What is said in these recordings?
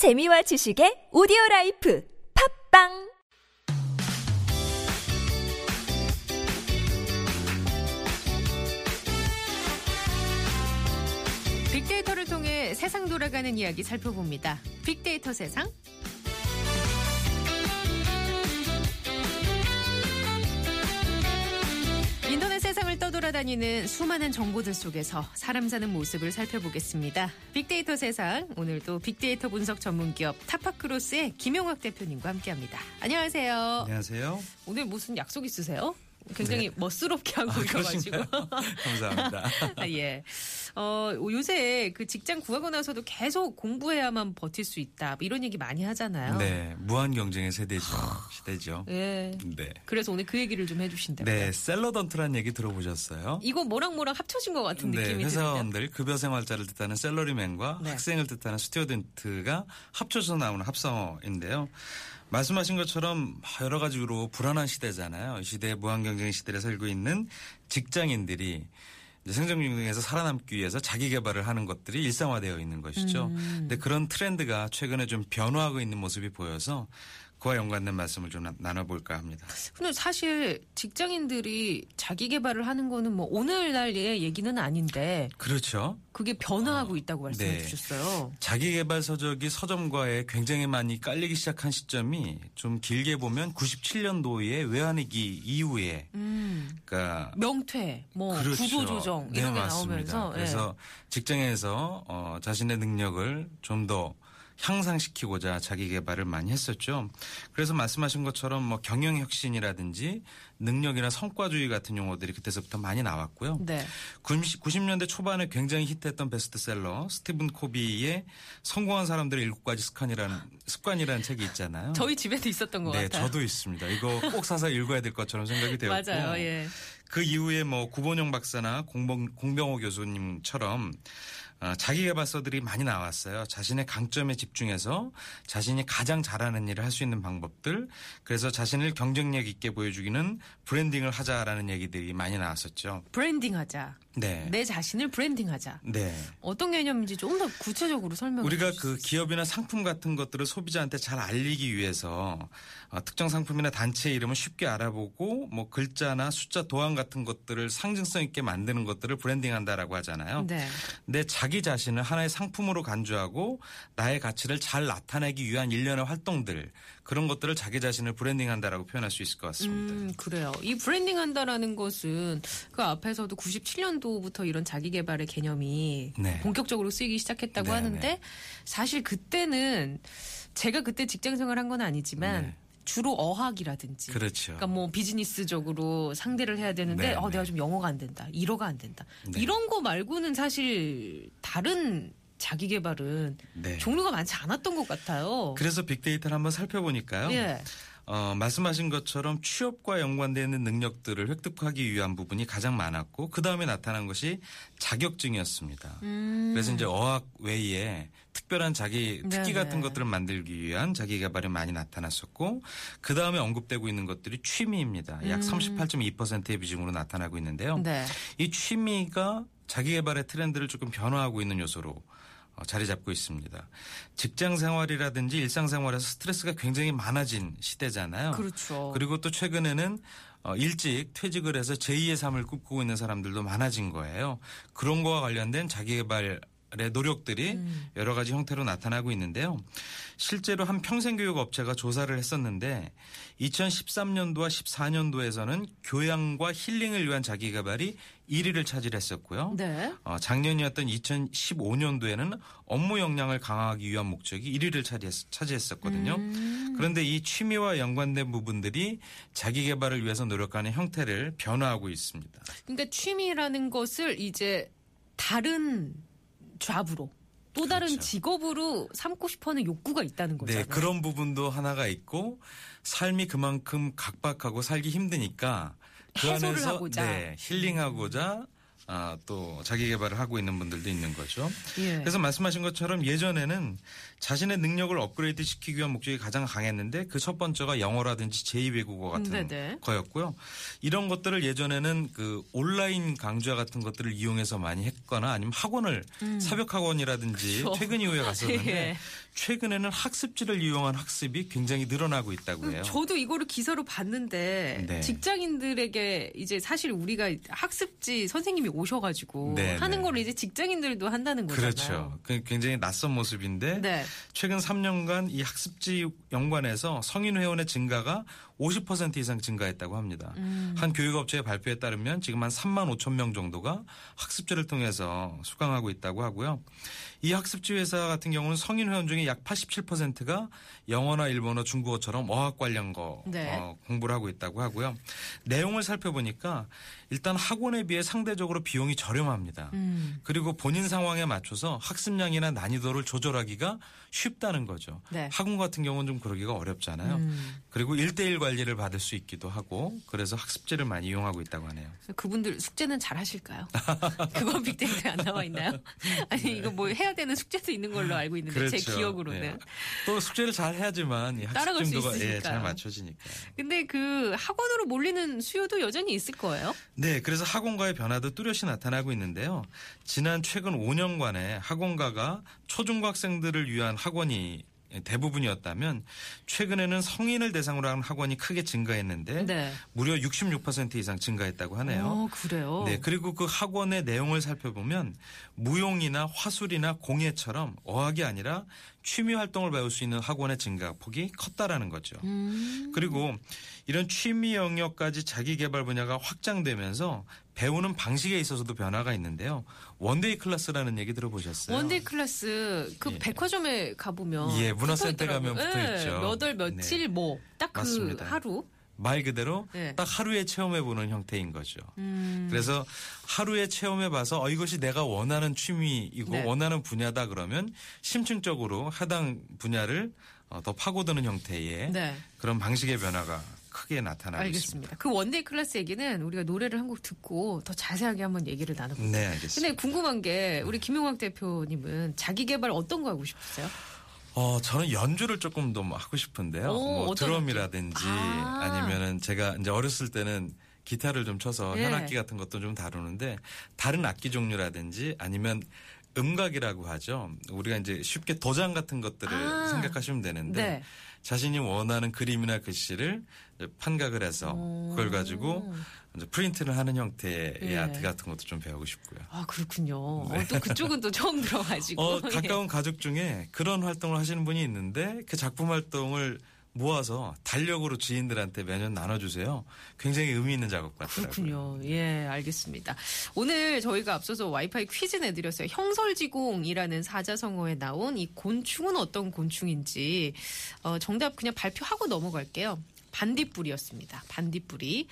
재미와 지식의 오디오 life 팟빵 빅데이터를 통해 세상 돌아가는 이야기 살펴봅니다. 빅데이터 세상. 돌아다니는 수많은 정보들 속에서 사람 사는 모습을 살펴보겠습니다. 빅데이터 세상 오늘도 빅데이터 분석 전문 기업 타파크로스의 김용학 대표님과 함께합니다. 안녕하세요. 안녕하세요. 오늘 무슨 약속 있으세요? 굉장히 네. 멋스럽게 하고 아, 있어가지고. 감사합니다. 아, 예. 어, 요새 그 직장 구하고 나서도 계속 공부해야만 버틸 수 있다. 뭐 이런 얘기 많이 하잖아요. 네, 무한 경쟁의 세대죠. 시대죠. 예. 네. 그래서 오늘 그 얘기를 좀 해주신다고요. 네, 샐러던트란 얘기 들어보셨어요? 이거 뭐랑 뭐랑 합쳐진 것 같은 네, 느낌이. 회사원들 급여 생활자를 뜻하는 샐러리맨과 네. 학생을 뜻하는 스튜어던트가 합쳐서 나오는 합성어인데요. 말씀하신 것처럼 여러 가지로 불안한 시대잖아요. 이 시대에 무한 경쟁의 시대를 살고 있는 직장인들이 생존 중에서 살아남기 위해서 자기 개발을 하는 것들이 일상화되어 있는 것이죠. 음. 근데 그런 트렌드가 최근에 좀 변화하고 있는 모습이 보여서 그와 연관된 말씀을 좀 나- 나눠볼까 합니다. 근데 사실 직장인들이 자기 개발을 하는 거는 뭐 오늘날의 얘기는 아닌데 그렇죠. 그게 변화하고 있다고 말씀해 네. 주셨어요. 자기 개발 서적이 서점과에 굉장히 많이 깔리기 시작한 시점이 좀 길게 보면 97년도에 외환위기 이후에 음. 그러니까 명퇴, 뭐 그렇죠. 구조조정 네, 이런 게 맞습니다. 나오면서 예. 그래서 직장에서 어, 자신의 능력을 좀더 향상시키고자 자기 개발을 많이 했었죠. 그래서 말씀하신 것처럼 뭐 경영 혁신이라든지 능력이나 성과주의 같은 용어들이 그때서부터 많이 나왔고요. 네. 90, 90년대 초반에 굉장히 히트했던 베스트셀러 스티븐 코비의 성공한 사람들의 일곱 가지 습관이라는 습관이라는 책이 있잖아요. 저희 집에도 있었던 것 네, 같아요. 저도 있습니다. 이거 꼭 사서 읽어야 될 것처럼 생각이 되었고. 맞아요. 예. 그 이후에 뭐 구본영 박사나 공병, 공병호 교수님처럼 어, 자기개발서들이 많이 나왔어요. 자신의 강점에 집중해서 자신이 가장 잘하는 일을 할 수 있는 방법들. 그래서 자신을 경쟁력 있게 보여주기는 브랜딩을 하자라는 얘기들이 많이 나왔었죠. 브랜딩하자. 네. 내 자신을 브랜딩하자. 네. 어떤 개념인지 좀 더 구체적으로 설명해 우리가 그? 기업이나 상품 같은 것들을 소비자한테 잘 알리기 위해서 어, 특정 상품이나 단체의 이름을 쉽게 알아보고 뭐 글자나 숫자 도안 같은 것들을 상징성 있게 만드는 것들을 브랜딩한다라고 하잖아요. 네. 내 자기 자신을 하나의 상품으로 간주하고 나의 가치를 잘 나타내기 위한 일련의 활동들 그런 것들을 자기 자신을 branding한다라고 표현할 수 있을 것 같습니다. 음, 그래요. 이 브랜딩 한다라는 것은 그 앞에서도 97년도부터 이런 자기 개발의 개념이 네. 본격적으로 쓰이기 시작했다고 네, 하는데 네. 사실 그때는 제가 그때 직장 생활한 건 아니지만 네. 주로 어학이라든지 그렇죠. 그러니까 뭐 비즈니스적으로 상대를 해야 되는데 네, 어 네. 내가 좀 영어가 안 된다. 일어가 안 된다. 네. 이런 거 말고는 사실 다른 자기 개발은 네. 종류가 많지 않았던 것 같아요. 그래서 빅데이터를 한번 살펴보니까요. 예. 어, 말씀하신 것처럼 취업과 연관되는 능력들을 획득하기 위한 부분이 가장 많았고 그 다음에 나타난 것이 자격증이었습니다. 음. 그래서 이제 어학 외에 특별한 자기 특기 네네. 같은 것들을 만들기 위한 자기 개발이 많이 나타났었고 그 다음에 언급되고 있는 것들이 취미입니다. 약 38.2%의 비중으로 나타나고 있는데요. 음. 네. 이 취미가 자기 개발의 트렌드를 조금 변화하고 있는 요소로 어, 자리 잡고 있습니다. 직장 생활이라든지 일상 생활에서 스트레스가 굉장히 많아진 시대잖아요. 그렇죠. 그리고 또 최근에는 어, 일찍 퇴직을 해서 제2의 삶을 꿈꾸고 있는 사람들도 많아진 거예요. 그런 거와 관련된 자기 개발의 노력들이 음. 여러 가지 형태로 나타나고 있는데요. 실제로 한 평생교육 업체가 조사를 했었는데 2013년도와 14년도에서는 교양과 힐링을 위한 자기 개발이 1위를 차지했었고요. 네. 어, 작년이었던 2015년도에는 업무 역량을 강화하기 위한 목적이 1위를 차지했, 차지했었거든요. 음. 그런데 이 취미와 연관된 부분들이 자기 개발을 위해서 노력하는 형태를 변화하고 있습니다. 그러니까 취미라는 것을 이제 다른 잡으로 또 다른 그렇죠. 직업으로 삼고 싶어하는 욕구가 있다는 거잖아요. 네, 그런 부분도 하나가 있고 삶이 그만큼 각박하고 살기 힘드니까 그 해소를 안에서 하고자. 네, 힐링하고자 아, 또 자기 개발을 하고 있는 분들도 있는 거죠. 예. 그래서 말씀하신 것처럼 예전에는 자신의 능력을 업그레이드 시키기 위한 목적이 가장 강했는데 그 첫 번째가 영어라든지 제2외국어 같은 네네. 거였고요. 이런 것들을 예전에는 그 온라인 강좌 같은 것들을 이용해서 많이 했거나 아니면 학원을 새벽 학원이라든지 그렇죠. 퇴근 이후에 갔었는데 예. 최근에는 학습지를 이용한 학습이 굉장히 늘어나고 있다고 해요. 저도 이거를 기사로 봤는데 네. 직장인들에게 이제 사실 우리가 학습지 선생님이 오셔가지고 네, 하는 네. 거를 이제 직장인들도 한다는 거잖아요. 그렇죠. 그 굉장히 낯선 모습인데 네. 최근 3년간 이 학습지 연관해서 성인 회원의 증가가 50% 이상 증가했다고 합니다. 음. 한 교육업체의 발표에 따르면 지금 한 3만 5천 명 정도가 학습지를 통해서 수강하고 있다고 하고요. 이 학습지 회사 같은 경우는 성인 회원 중에 약 87%가 영어나 일본어, 중국어처럼 어학 관련 거 네. 어, 공부를 하고 있다고 하고요. 내용을 살펴보니까 일단 학원에 비해 상대적으로 비용이 저렴합니다. 음. 그리고 본인 상황에 맞춰서 학습량이나 난이도를 조절하기가 쉽다는 거죠. 네. 학원 같은 경우는 좀 그러기가 어렵잖아요. 음. 그리고 일대일 관리를 받을 수 있기도 하고 그래서 학습지를 많이 이용하고 있다고 하네요. 그분들 숙제는 잘 하실까요? 그건 빅데이터에 안 나와 있나요? 아니 이거 뭐 해야 되는 숙제도 있는 걸로 알고 있는데 제 기억으로는. 예. 또 숙제를 잘 해야지만 따라갈 수 예, 있으니까요. 잘 맞춰지니까. 근데 그 학원으로 몰리는 수요도 여전히 있을 거예요. 네, 그래서 학원가의 변화도 뚜렷이 나타나고 있는데요. 지난 최근 5년간의 학원가가 초중고 학생들을 위한 학원이 대부분이었다면 최근에는 성인을 대상으로 한 학원이 크게 증가했는데 네. 무려 66% 이상 증가했다고 하네요. 어, 그래요. 네, 그리고 그 학원의 내용을 살펴보면 무용이나 화술이나 공예처럼 어학이 아니라 취미 활동을 배울 수 있는 학원의 증가 폭이 컸다라는 거죠. 음. 그리고 이런 취미 영역까지 자기 개발 분야가 확장되면서 배우는 방식에 있어서도 변화가 있는데요. one-day class라는 얘기 들어보셨어요? one-day class 그 예. 백화점에 가보면 예, 문화센터. 가면 붙어 있죠. 예, 몇월 며칠 네. 뭐딱 그. 하루. 말 그대로 네. 딱 하루에 체험해 보는 형태인 거죠. 음. 그래서 하루에 체험해 봐서 어, 이것이 내가 원하는 취미이고 네. 원하는 분야다 그러면 심층적으로 해당 분야를 어, 더 파고드는 형태의 네. 그런 방식의 변화가 크게 나타나고 있습니다. 그 one-day class 얘기는 우리가 노래를 한 곡 듣고 더 자세하게 한번 얘기를 나눠볼게요. 네, 알겠습니다. 근데 궁금한 게 우리 김용학 대표님은 자기 개발 어떤 거 하고 싶으세요? 어, 저는 연주를 조금 더 하고 싶은데요. 오, 뭐 드럼이라든지 아. 아. 니면은 제가 이제 어렸을 때는 기타를 좀 쳐서 예. 현악기 같은 것도 좀 다루는데 다른 악기 종류라든지 아니면 음각이라고 하죠. 우리가 이제 쉽게 도장 같은 것들을 아. 생각하시면 되는데 네. 자신이 원하는 그림이나 글씨를 판각을 해서 그걸 가지고 프린트를 하는 형태의 예. 아트 같은 것도 좀 배우고 싶고요. 아 그렇군요. 어, 또 그쪽은 또 처음 들어가지고. 어, 가까운 가족 중에 그런 활동을 하시는 분이 있는데 그 작품 활동을 모아서 달력으로 지인들한테 매년 나눠주세요. 굉장히 의미 있는 작업 같더라고요. 그렇군요. 예, 알겠습니다. 오늘 저희가 앞서서 와이파이 퀴즈 내드렸어요. 형설지공이라는 사자성어에 나온 이 곤충은 어떤 곤충인지 어, 정답 그냥 발표하고 넘어갈게요. 반딧불이었습니다. 반딧불이.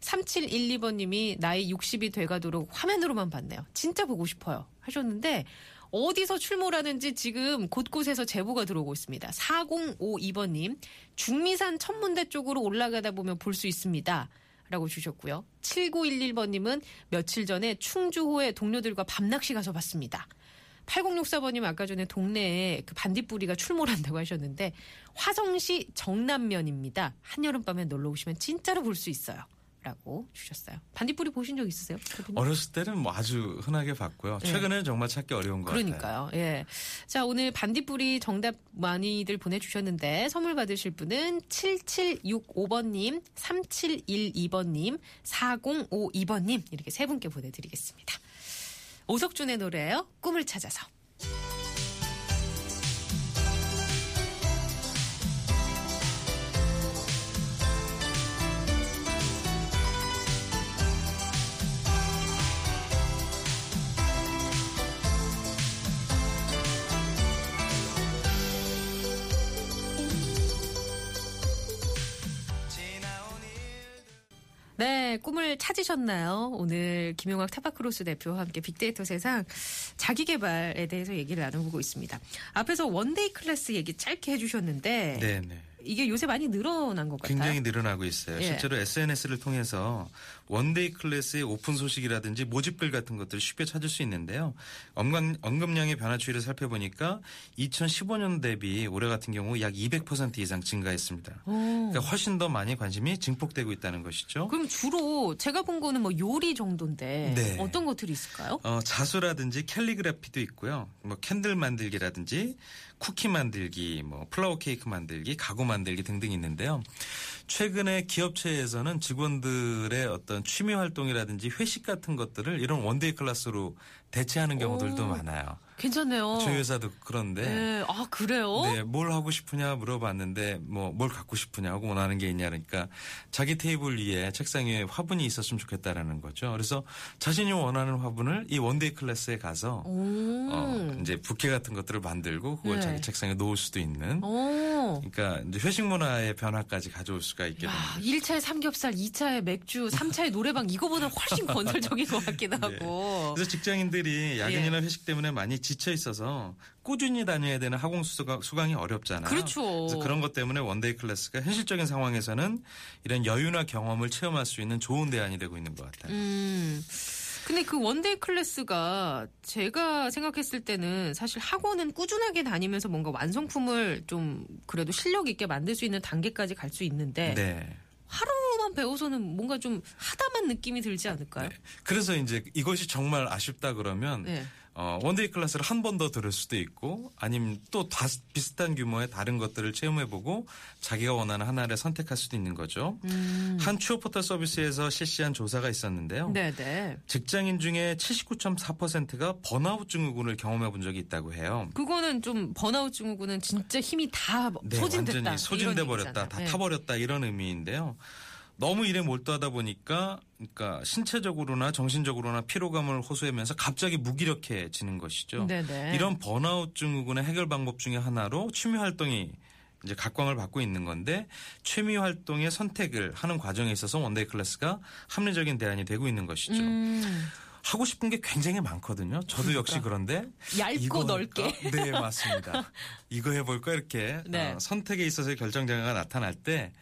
3712번님이 나이 60이 돼가도록 화면으로만 봤네요. 진짜 보고 싶어요. 하셨는데 어디서 출몰하는지 지금 곳곳에서 제보가 들어오고 있습니다. 4052번님 중미산 천문대 쪽으로 올라가다 보면 볼 수 있습니다. 라고 주셨고요. 7911번님은 며칠 전에 충주호에 동료들과 밤낚시 가서 봤습니다. 8064번님 아까 전에 동네에 그 반딧불이가 출몰한다고 하셨는데 화성시 정남면입니다. 한여름밤에 놀러 오시면 진짜로 볼 수 있어요. 라고 주셨어요. 반딧불이 보신 적 있으세요? 대표님? 어렸을 때는 뭐 아주 흔하게 봤고요. 네. 최근에는 정말 찾기 어려운 것 같아요. 그러니까요. 예. 자, 오늘 반딧불이 정답 많이들 보내주셨는데 선물 받으실 분은 7765번님, 3712번님, 4052번님 이렇게 세 분께 보내드리겠습니다. 오석준의 노래예요. 꿈을 찾아서. 네, 꿈을 찾으셨나요? 오늘 김용학 타파크로스 대표와 함께 빅데이터 세상 자기 개발에 대해서 얘기를 나눠보고 있습니다. 앞에서 one-day class 얘기 짧게 해주셨는데 네, 네. 이게 요새 많이 늘어난 것 같아요. 굉장히 늘어나고 있어요. 예. 실제로 SNS를 통해서 one-day class의 오픈 소식이라든지 모집글 같은 것들을 쉽게 찾을 수 있는데요. 언급, 언급량의 변화 추이를 살펴보니까 2015년 대비 올해 같은 경우 약 200% 이상 증가했습니다. 오. 그러니까 훨씬 더 많이 관심이 증폭되고 있다는 것이죠. 그럼 주로 제가 본 거는 뭐 요리 정도인데 네. 어떤 것들이 있을까요? 어, 자수라든지 캘리그라피도 있고요. 뭐 candle 만들기라든지 쿠키 만들기, 뭐 flower 케이크 만들기, 가구 만들기 등등 있는데요. 최근에 기업체에서는 직원들의 어떤 취미 활동이라든지 회식 같은 것들을 이런 one-day class로 대체하는 경우들도 오. 많아요. 괜찮네요. 저희 회사도 그런데 네. 아 그래요? 네, 뭘 하고 싶으냐 물어봤는데 뭐 뭘 갖고 싶으냐 하고 원하는 게 있냐 그러니까 자기 테이블 위에 책상 위에 화분이 있었으면 좋겠다라는 거죠. 그래서 자신이 원하는 화분을 이 one-day class에 가서 오. 어, 이제 부케 같은 것들을 만들고 그걸 네. 자기 책상에 놓을 수도 있는 오. 그러니까 이제 회식 문화의 변화까지 가져올 수가 있게 야, 됩니다. 1차에 삼겹살, 2차에 맥주, 3차에 노래방 이거보다 훨씬 건설적인 것 같기도 네. 하고. 그래서 직장인들 이 야근이나 예. 회식 때문에 많이 지쳐 있어서 꾸준히 다녀야 되는 학원 수강, 수강이 어렵잖아요. 그렇죠. 그래서 그런 것 때문에 one-day class가 현실적인 상황에서는 이런 여유나 경험을 체험할 수 있는 좋은 대안이 되고 있는 것 같아요. 음. 근데 그 one-day class가 제가 생각했을 때는 사실 학원은 꾸준하게 다니면서 뭔가 완성품을 좀 그래도 실력 있게 만들 수 있는 단계까지 갈 수 있는데 네. 하루만 배워서는 뭔가 좀 하다만 느낌이 들지 않을까요? 네. 그래서 이제 이것이 정말 아쉽다 그러면 네. 어, one-day class를 한 번 더 들을 수도 있고 아니면 또 다, 비슷한 규모의 다른 것들을 체험해보고 자기가 원하는 하나를 선택할 수도 있는 거죠. 음. 한 추억 포털 서비스에서 실시한 조사가 있었는데요. 네네. 직장인 중에 79.4%가 번아웃 증후군을 경험해 본 적이 있다고 해요. 그거는 좀 번아웃 증후군은 진짜 힘이 다 네, 소진됐다. 완전히 소진돼 버렸다, 얘기잖아요. 다 네. 타버렸다 이런 의미인데요. 너무 일에 몰두하다 보니까 그러니까 신체적으로나 정신적으로나 피로감을 호소하면서 갑자기 무기력해지는 것이죠. 네네. 이런 번아웃 증후군의 해결 방법 중에 하나로 취미 활동이 이제 각광을 받고 있는 건데 취미 활동의 선택을 하는 과정에 있어서 one-day class가 합리적인 대안이 되고 있는 것이죠. 음, 하고 싶은 게 굉장히 많거든요. 저도 역시 그런데 얇고 넓게. 네, 맞습니다. 이거 해볼까 이렇게 네. 어, 선택에 있어서의 결정 장애가 나타날 때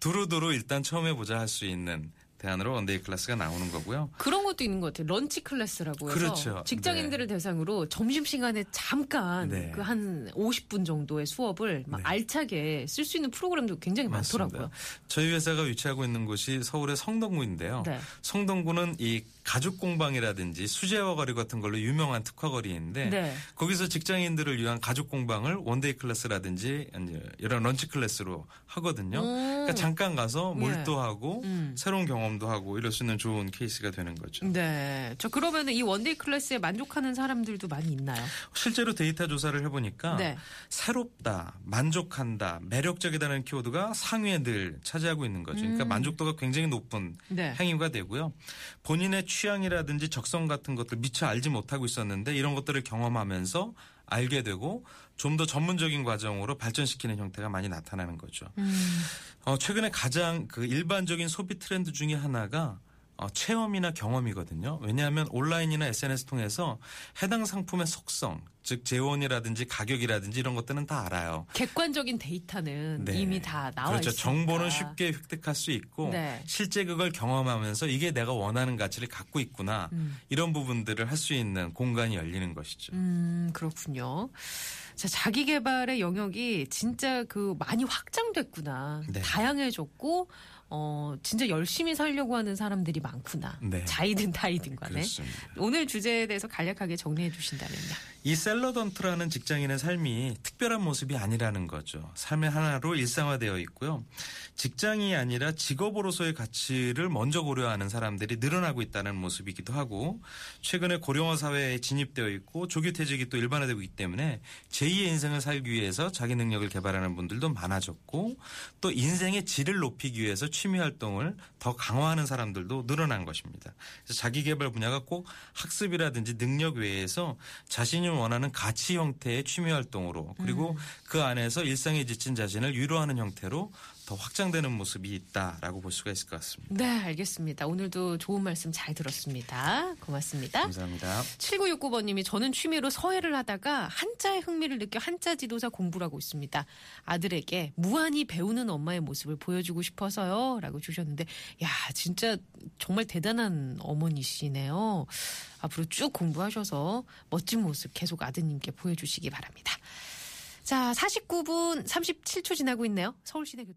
두루두루 일단 처음 해보자 할 수 있는 대안으로 one-day class가 나오는 거고요. 그런 것도 있는 것 같아요. lunch class라고 해서 그렇죠. 직장인들을 대상으로 점심 시간에 잠깐 네. 그한 50분 정도의 수업을 막 네. 알차게 쓸 수 있는 프로그램도 굉장히 많더라고요. 맞습니다. 저희 회사가 위치하고 있는 곳이 서울의 성동구인데요. 네. 성동구는 이 가죽 공방이라든지 수제화 거리 같은 걸로 유명한 특화 거리인데 네. 거기서 직장인들을 위한 가죽 공방을 one-day class라든지 이런 lunch class로 하거든요. 그러니까 잠깐 가서 예. 몰두하고 음. 새로운 경험 도 하고 이럴 수 있는 좋은 케이스가 되는 거죠. 네. 저 그러면은 이 one-day class에 만족하는 사람들도 많이 있나요? 실제로 데이터 조사를 해보니까 네. 새롭다, 만족한다, 매력적이다는 키워드가 상위에 늘 차지하고 있는 거죠. 그러니까 만족도가 굉장히 높은 음. 네. 행위가 되고요. 본인의 취향이라든지 적성 같은 것들 미처 알지 못하고 있었는데 이런 것들을 경험하면서 알게 되고 좀 더 전문적인 과정으로 발전시키는 형태가 많이 나타나는 거죠. 음. 어, 최근에 가장 그 일반적인 소비 트렌드 중에 하나가 어, 체험이나 경험이거든요. 왜냐하면 온라인이나 SNS 통해서 해당 상품의 속성, 즉 재원이라든지 가격이라든지 이런 것들은 다 알아요. 객관적인 데이터는 네. 이미 다 나와 그렇죠. 있으니까. 정보는 쉽게 획득할 수 있고 네. 실제 그걸 경험하면서 이게 내가 원하는 가치를 갖고 있구나 이런 부분들을 할 수 있는 공간이 열리는 것이죠. 음, 그렇군요. 자, 자기 개발의 영역이 진짜 그 많이 확장됐구나. 네. 다양해졌고, 어, 진짜 열심히 살려고 하는 사람들이 많구나. 네. 자이든 타이든 간에. 그렇습니다. 오늘 주제에 대해서 간략하게 정리해 주신다면요. 이 셀러던트라는 직장인의 삶이 특별한 모습이 아니라는 거죠. 삶의 하나로 일상화되어 있고요. 직장이 아니라 직업으로서의 가치를 먼저 고려하는 사람들이 늘어나고 있다는 모습이기도 하고 최근에 고령화 사회에 진입되어 있고 조기 퇴직이 또 일반화되고 있기 때문에 제2의 인생을 살기 위해서 자기 능력을 개발하는 분들도 많아졌고 또 인생의 질을 높이기 위해서 취미 활동을 더 강화하는 사람들도 늘어난 것입니다. 그래서 자기 개발 분야가 꼭 학습이라든지 능력 외에서 자신이 원하는 가치 형태의 취미 활동으로 그리고 그 안에서 일상에 지친 자신을 위로하는 형태로 더 확장되는 모습이 있다라고 볼 수가 있을 것 같습니다. 네, 알겠습니다. 오늘도 좋은 말씀 잘 들었습니다. 고맙습니다. 감사합니다. 7969번님이 저는 취미로 서예를 하다가 한자에 흥미를 느껴 한자 지도사 공부를 하고 있습니다. 아들에게 무한히 배우는 엄마의 모습을 보여주고 싶어서요. 라고 주셨는데, 야, 진짜 정말 대단한 어머니시네요. 앞으로 쭉 공부하셔서 멋진 모습 계속 아드님께 보여주시기 바랍니다. 자, 49분 37초 지나고 있네요. 서울시내 교통.